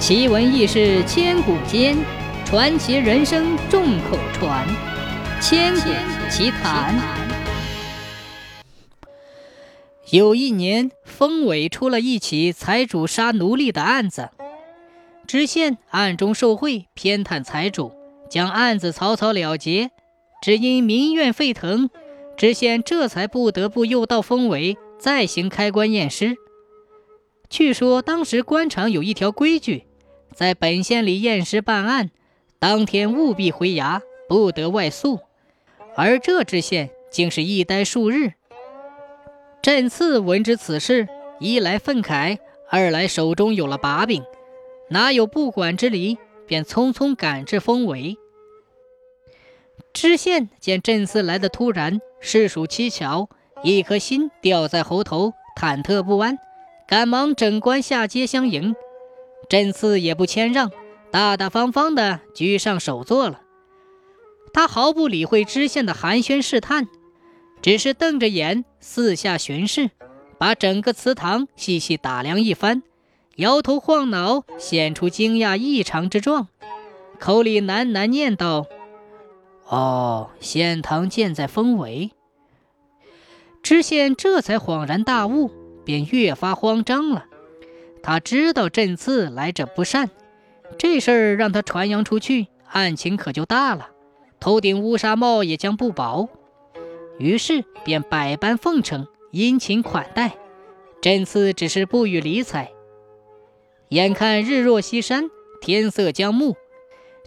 奇闻异事千古间，传奇人生众口传。千古奇谈。有一年，封伟出了一起财主杀奴隶的案子，知县暗中受贿，偏袒财主，将案子草草了结。只因民怨沸腾，知县这才不得不又到封伟再行开棺验尸。据说当时官场有一条规矩，在本县里验尸办案，当天务必回衙，不得外宿。而这知县竟是一待数日。朕次闻知此事，一来愤慨，二来手中有了把柄，哪有不管之理，便匆匆赶至封围。知县见朕次来的突然，事属蹊跷，一颗心吊在喉头，忐忑不安。赶忙整官下阶相迎，朕次也不谦让，大大方方的居上首座了。他毫不理会知县的寒暄试探，只是瞪着眼四下巡视，把整个祠堂细细打量一番，摇头晃脑，显出惊讶异常之状，口里喃喃念道：“哦，县堂建在丰围。”知县这才恍然大悟。便越发慌张了。他知道朕次来者不善，这事儿让他传扬出去，案情可就大了，头顶乌纱帽也将不保。于是便百般奉承，殷勤款待。朕次只是不予理睬。眼看日落西山，天色将暮，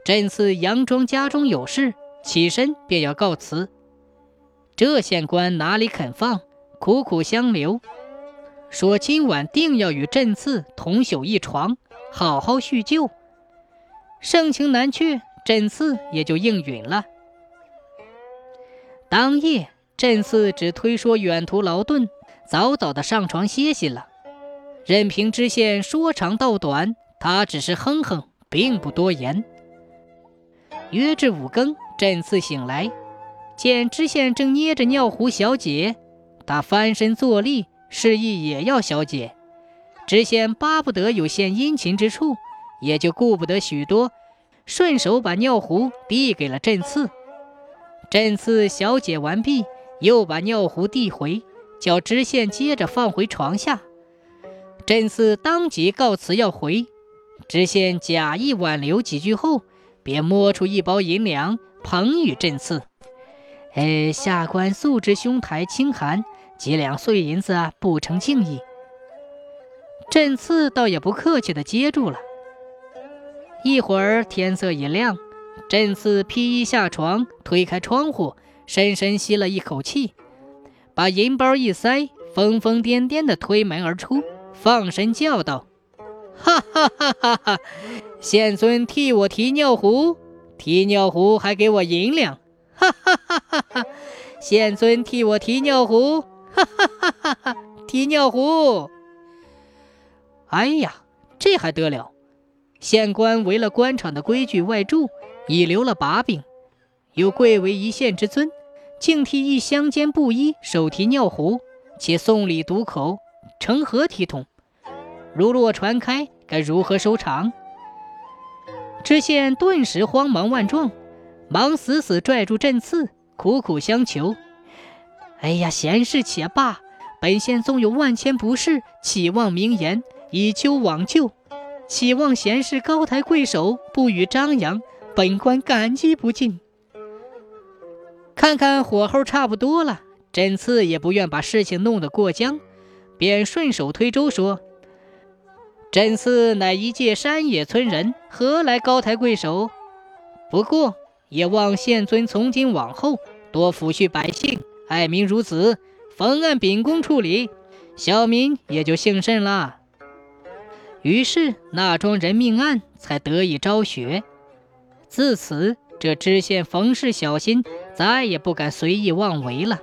朕次佯装家中有事，起身便要告辞。这县官哪里肯放，苦苦相留。说今晚定要与朕次同宿一床，好好叙旧。盛情难却，朕次也就应允了。当夜，朕次只推说远途劳顿，早早的上床歇息了。任凭知县说长道短，他只是哼哼，并不多言。约至五更，朕次醒来，见知县正捏着尿壶小解，他翻身坐立。示意也要小姐，知县巴不得有献殷勤之处，也就顾不得许多，顺手把尿壶递给了朕次。朕次小姐完毕，又把尿壶递回，叫知县接着放回床下。朕次当即告辞要回，知县假意挽留几句后，便摸出一包银两，捧与朕次。哎，下官素知兄台清寒。几两碎银子不成敬意，朕次倒也不客气的接住了。一会儿天色已亮，朕次披衣下床，推开窗户，深深吸了一口气，把银包一塞，疯疯癫癫的推门而出，放声叫道：“哈哈哈哈哈！县尊替我提尿壶，提尿壶还给我银两，哈哈哈哈哈！县尊替我提尿壶。”哈哈哈哈哈！提尿壶。哎呀，这还得了！县官违了官场的规矩外助，已留了把柄，又贵为一县之尊，竟替一乡间布衣手提尿壶，且送礼堵口，成何体统？如若传开，该如何收场？知县顿时慌忙万状，忙死死拽住朕刺，苦苦相求。哎呀，闲事且罢，本县纵有万千不是，岂忘名言以究往旧？岂望贤士高抬贵手，不予张扬？本官感激不尽。看看火候差不多了，朕次也不愿把事情弄得过僵，便顺手推舟说：“朕次乃一介山野村人，何来高抬贵手？不过也望县尊从今往后多抚恤百姓。”爱民如子，逢案秉公处理，小民也就幸甚了。于是那桩人命案才得以昭雪。自此，这知县冯氏小心，再也不敢随意妄为了。